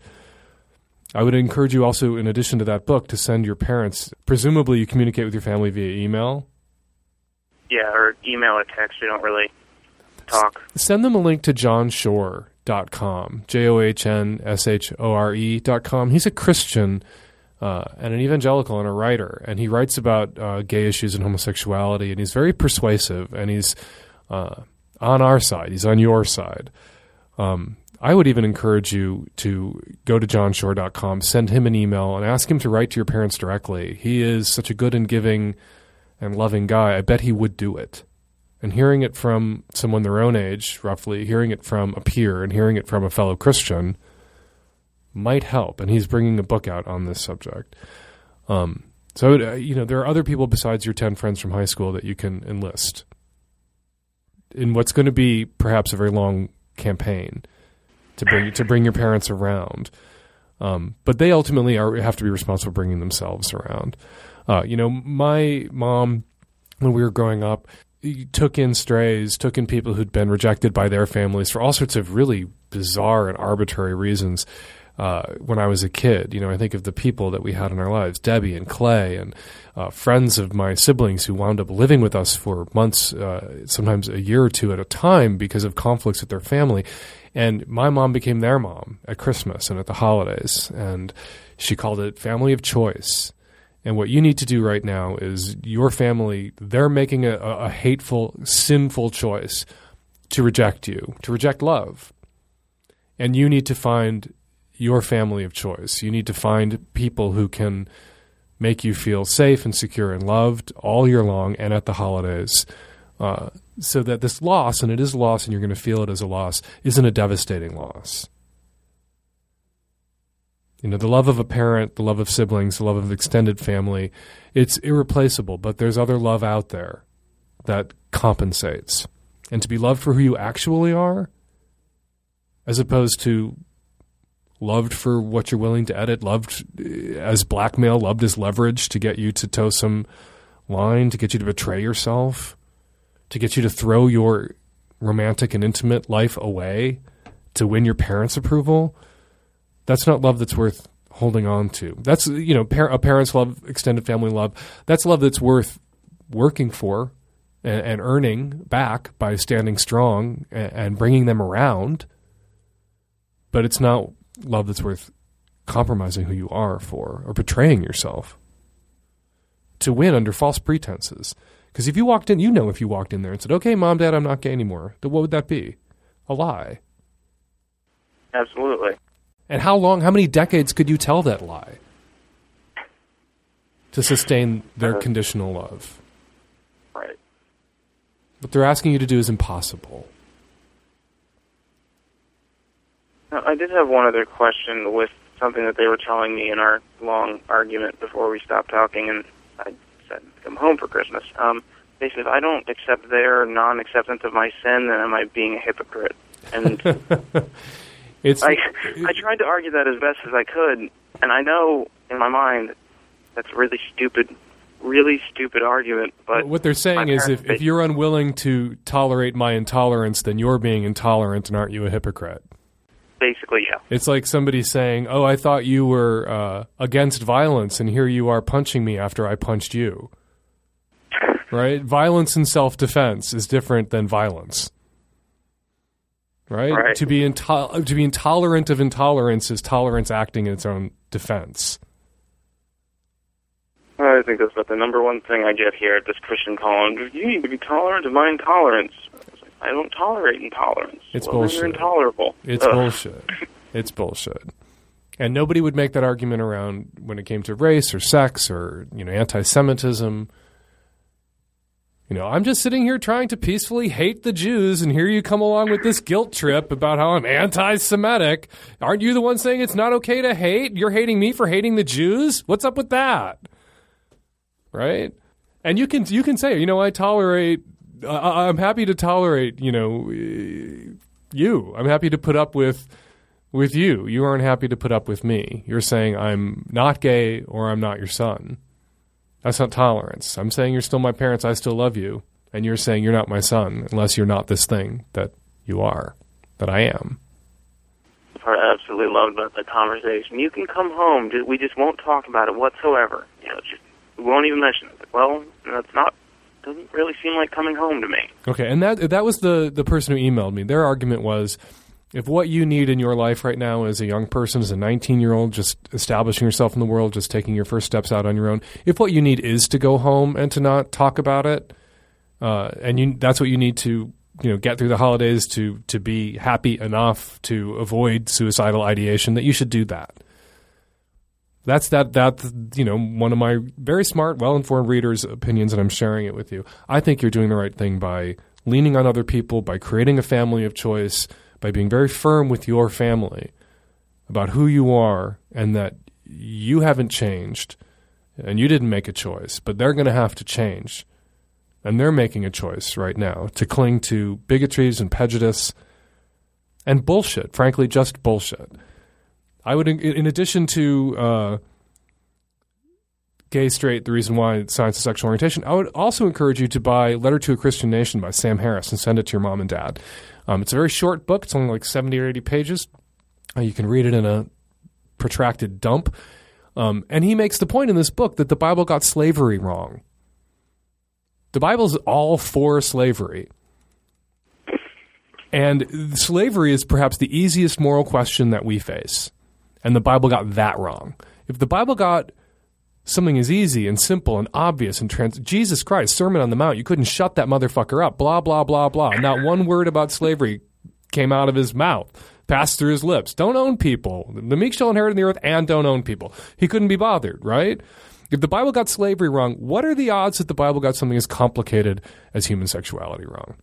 D: I would encourage you also, in addition to that book, to send your parents. Presumably, you communicate with your family via email.
J: Yeah, or email or text. We don't really talk.
D: Send them a link to johnshore.com, dot com. He's a Christian uh, and an evangelical and a writer, and he writes about uh, gay issues and homosexuality, and he's very persuasive, and he's uh, on our side, he's on your side. Um, I would even encourage you to go to johnshore.com, send him an email, and ask him to write to your parents directly. He is such a good and giving and loving guy. I bet he would do it and hearing it from someone their own age, roughly, hearing it from a peer and hearing it from a fellow Christian might help. And he's bringing a book out on this subject. Um, so, uh, you know, there are other people besides your 10 friends from high school that you can enlist in what's going to be perhaps a very long campaign to bring to bring your parents around. Um, but they ultimately are have to be responsible for bringing themselves around. Uh, you know, my mom, when we were growing up, took in strays, took in people who'd been rejected by their families for all sorts of really bizarre and arbitrary reasons. Uh, when I was a kid, you know, I think of the people that we had in our lives, Debbie and Clay, and uh, friends of my siblings who wound up living with us for months, uh, sometimes a year or two at a time because of conflicts with their family. And my mom became their mom at Christmas and at the holidays, and she called it family of choice. And what you need to do right now is your family, they're making a, a, hateful, sinful choice to reject you, to reject love. And you need to find your family of choice. You need to find people who can make you feel safe and secure and loved all year long and at the holidays. Uh, so that this loss, and it is a loss, and you're going to feel it as a loss, isn't a devastating loss. You know, the love of a parent, the love of siblings, the love of extended family, it's irreplaceable, but there's other love out there that compensates. And to be loved for who you actually are, as opposed to loved for what you're willing to edit, loved eh, as blackmail, loved as leverage to get you to toe some line, to get you to betray yourself, to get you to throw your romantic and intimate life away to win your parents' approval that's not love that's worth holding on to. That's you know, par- a parent's love, extended family love. That's love that's worth working for and, and earning back by standing strong and, and bringing them around. But it's not love that's worth compromising who you are for or betraying yourself to win under false pretenses. Because if you walked in, you know, if you walked in there and said, "Okay, mom, dad, I'm not gay anymore," then what would that be? A lie.
J: Absolutely.
D: And how long, how many decades could you tell that lie to sustain their uh, conditional love?
J: Right.
D: What they're asking you to do is impossible.
J: Now, I did have one other question with something that they were telling me in our long argument before we stopped talking, and I said, come home for Christmas. Um, they said, if I don't accept their non-acceptance of my sin, then am I being a hypocrite? And
D: It's
J: I, I tried to argue that as best as I could, and I know in my mind that's a really stupid, really stupid argument. But
D: what they're saying is if, if you're unwilling to tolerate my intolerance, then you're being intolerant and aren't you a hypocrite?
J: basically, yeah.
D: It's like somebody saying, "Oh, I thought you were uh, against violence, and here you are punching me after I punched you." Right? Violence in self-defense is different than violence. Right?
J: Right.
D: To be into- to be intolerant of intolerance is tolerance acting in its own defense.
J: I think that's about the number one thing I get here at this Christian column. You need to be tolerant of my intolerance. I, was like, I don't tolerate intolerance.
D: It's
J: well,
D: bullshit.
J: You're intolerable.
D: It's
J: Ugh.
D: bullshit. It's bullshit. And nobody would make that argument around when it came to race or sex or, you know, anti-Semitism. You know, I'm just sitting here trying to peacefully hate the Jews, and here you come along with this guilt trip about how I'm anti-Semitic. Aren't you the one saying it's not okay to hate? You're hating me for hating the Jews? What's up with that? Right? And you can you can say, you know, I tolerate. I, I'm happy to tolerate. You know, you. I'm happy to put up with with you. You aren't happy to put up with me. You're saying I'm not gay or I'm not your son. That's not tolerance. I'm saying you're still my parents. I still love you. And you're saying you're not my son unless you're not this thing that you are, that I am.
J: I absolutely loved about the conversation. You can come home. We just won't talk about it whatsoever. You know, just we won't even mention it. Well, that's not. Doesn't really seem like coming home to me.
D: Okay, and that that was the the person who emailed me. Their argument was if what you need in your life right now as a young person, as a 19 year old, just establishing yourself in the world, just taking your first steps out on your own, if what you need is to go home and to not talk about it, uh, and you, that's what you need to you know get through the holidays to to be happy enough to avoid suicidal ideation, that you should do that. That's that that you know one of my very smart, well informed readers' opinions, and I'm sharing it with you. I think you're doing the right thing by leaning on other people, by creating a family of choice, by being very firm with your family about who you are and that you haven't changed and you didn't make a choice, but they're going to have to change. And they're making a choice right now to cling to bigotries and prejudice and bullshit, frankly, just bullshit. I would, in, addition to uh, gay, straight, the reason why science of sexual orientation, I would also encourage you to buy Letter to a Christian Nation by Sam Harris and send it to your mom and dad. Um, it's a very short book. It's only like 70 or 80 pages. Uh, you can read it in a protracted dump. Um, and he makes the point in this book that the Bible got slavery wrong. The Bible's all for slavery. And slavery is perhaps the easiest moral question that we face. And the Bible got that wrong. If the Bible got something is easy and simple and obvious and trans Jesus Christ, Sermon on the Mount, you couldn't shut that motherfucker up. Blah, blah, blah, blah. Not one word about slavery came out of his mouth, passed through his lips. Don't own people. The meek shall inherit the earth and don't own people. He couldn't be bothered, right? If the Bible got slavery wrong, what are the odds that the Bible got something as complicated as human sexuality wrong?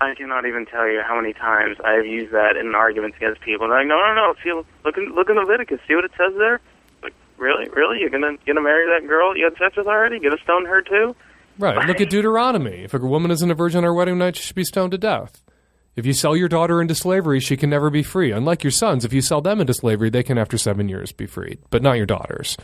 J: I cannot even tell you how many times I have used that in arguments against people. Like, no, no, no. See, look in look in Leviticus. See what it says there. Really, really, you're gonna gonna marry that girl you had sex with already? Gonna stone her too?
D: Right. Look at Deuteronomy. If a woman isn't a virgin on her wedding night, she should be stoned to death. If you sell your daughter into slavery, she can never be free. Unlike your sons, if you sell them into slavery, they can, after seven years, be freed, but not your daughters.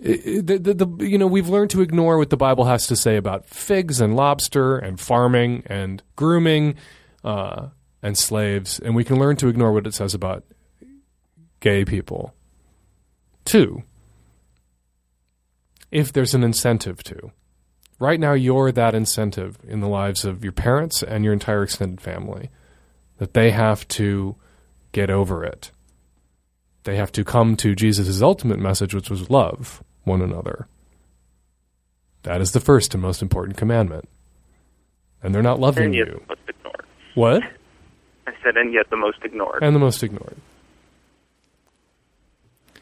D: The, the, the, you know, we've learned to ignore what the Bible has to say about figs and lobster and farming and grooming uh, and slaves, and we can learn to ignore what it says about gay people. Two, if there's an incentive to. Right now, you're that incentive in the lives of your parents and your entire extended family that they have to get over it. They have to come to Jesus' ultimate message, which was love one another. That is the first and most important commandment. And they're not loving
J: and yet
D: you.
J: the most ignored.
D: What?
J: I said, and yet the most ignored.
D: And the most ignored.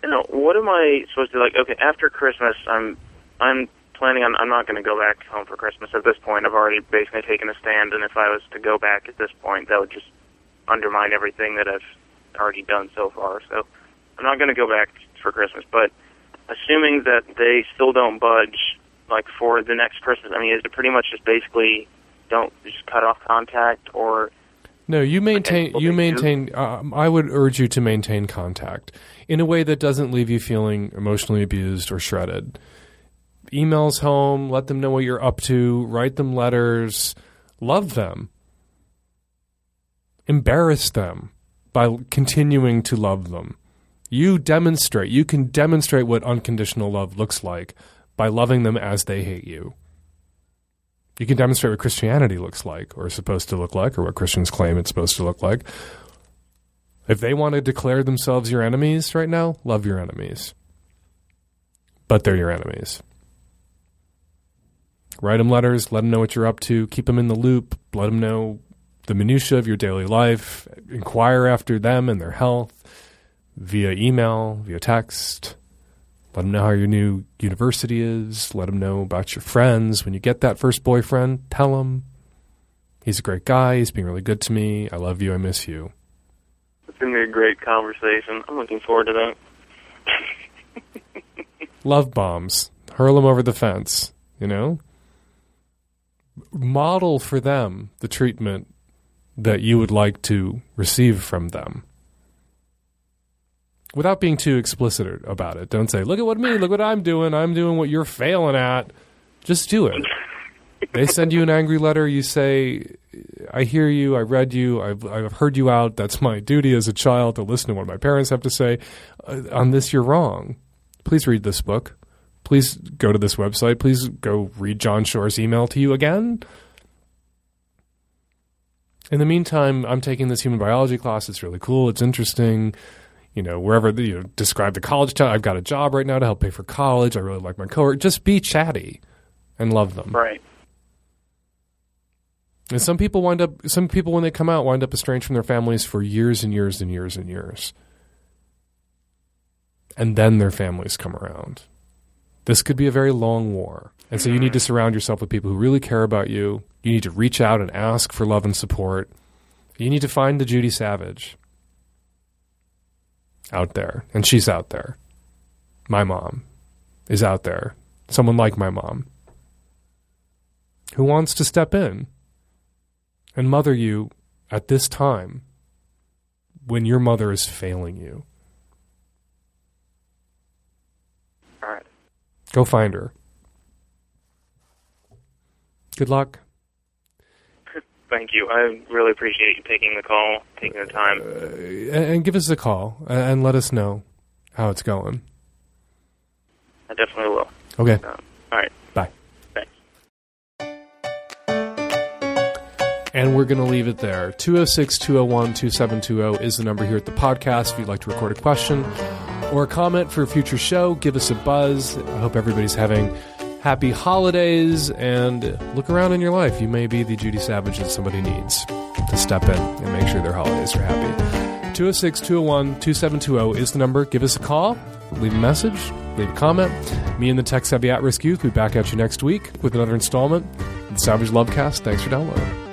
J: You know, what am I supposed to like? Okay, after Christmas, I'm I'm planning on. I'm not going to go back home for Christmas at this point. I've already basically taken a stand, and if I was to go back at this point, that would just undermine everything that I've already done so far. So I'm not going to go back for Christmas. But assuming that they still don't budge, like for the next Christmas, I mean, is it pretty much just basically don't just cut off contact or?
D: No, you maintain. You maintain. Um, I would urge you to maintain contact in a way that doesn't leave you feeling emotionally abused or shredded. Emails home. Let them know what you're up to. Write them letters. Love them. Embarrass them by continuing to love them. You demonstrate. You can demonstrate what unconditional love looks like by loving them as they hate you. You can demonstrate what Christianity looks like, or is supposed to look like, or what Christians claim it's supposed to look like. If they want to declare themselves your enemies right now, love your enemies. But they're your enemies. Write them letters, let them know what you're up to, keep them in the loop, let them know the minutiae of your daily life, inquire after them and their health via email, via text. Let them know how your new university is. Let them know about your friends. When you get that first boyfriend, tell him he's a great guy. He's being really good to me. I love you. I miss you.
J: It's going to be a great conversation. I'm looking forward to that.
D: Love bombs. Hurl them over the fence. You know? Model for them the treatment that you would like to receive from them. Without being too explicit about it. Don't say, look at what me, look what I'm doing. I'm doing what you're failing at. Just do it. they send you an angry letter. You say, I hear you. I read you. I've, I've heard you out. That's my duty as a child to listen to what my parents have to say. Uh, on this, you're wrong. Please read this book. Please go to this website. Please go read John Shore's email to you again. In the meantime, I'm taking this human biology class. It's really cool. It's interesting. You know, wherever the, you know, describe the college town. I've got a job right now to help pay for college. I really like my coworker. Just be chatty and love them.
J: Right.
D: And some people wind up, some people when they come out wind up estranged from their families for years and years and years and years. And then their families come around. This could be a very long war. And so you need to mm-hmm. surround yourself with people who really care about you. You need to reach out and ask for love and support. You need to find the Judy Savage out there. And she's out there. My mom is out there. Someone like my mom who wants to step in and mother you at this time when your mother is failing you.
J: All right.
D: Go find her. Good luck.
J: Thank you. I really appreciate you taking the call, taking the time.
D: And, and give us a call and, and let us know how it's going.
J: I definitely will.
D: Okay.
J: Um, all right.
D: Bye.
J: Thanks.
D: And we're going to leave it there. 206 201 2720 is the number here at the podcast. If you'd like to record a question or a comment for a future show, give us a buzz. I hope everybody's having happy holidays and look around in your life. You may be the Judy Savage that somebody needs to step in and make sure their holidays are happy. 206 201 2720 is the number. Give us a call, leave a message, leave a comment. Me and the tech savvy at risk youth will be back at you next week with another installment of the Savage Lovecast. Thanks for downloading.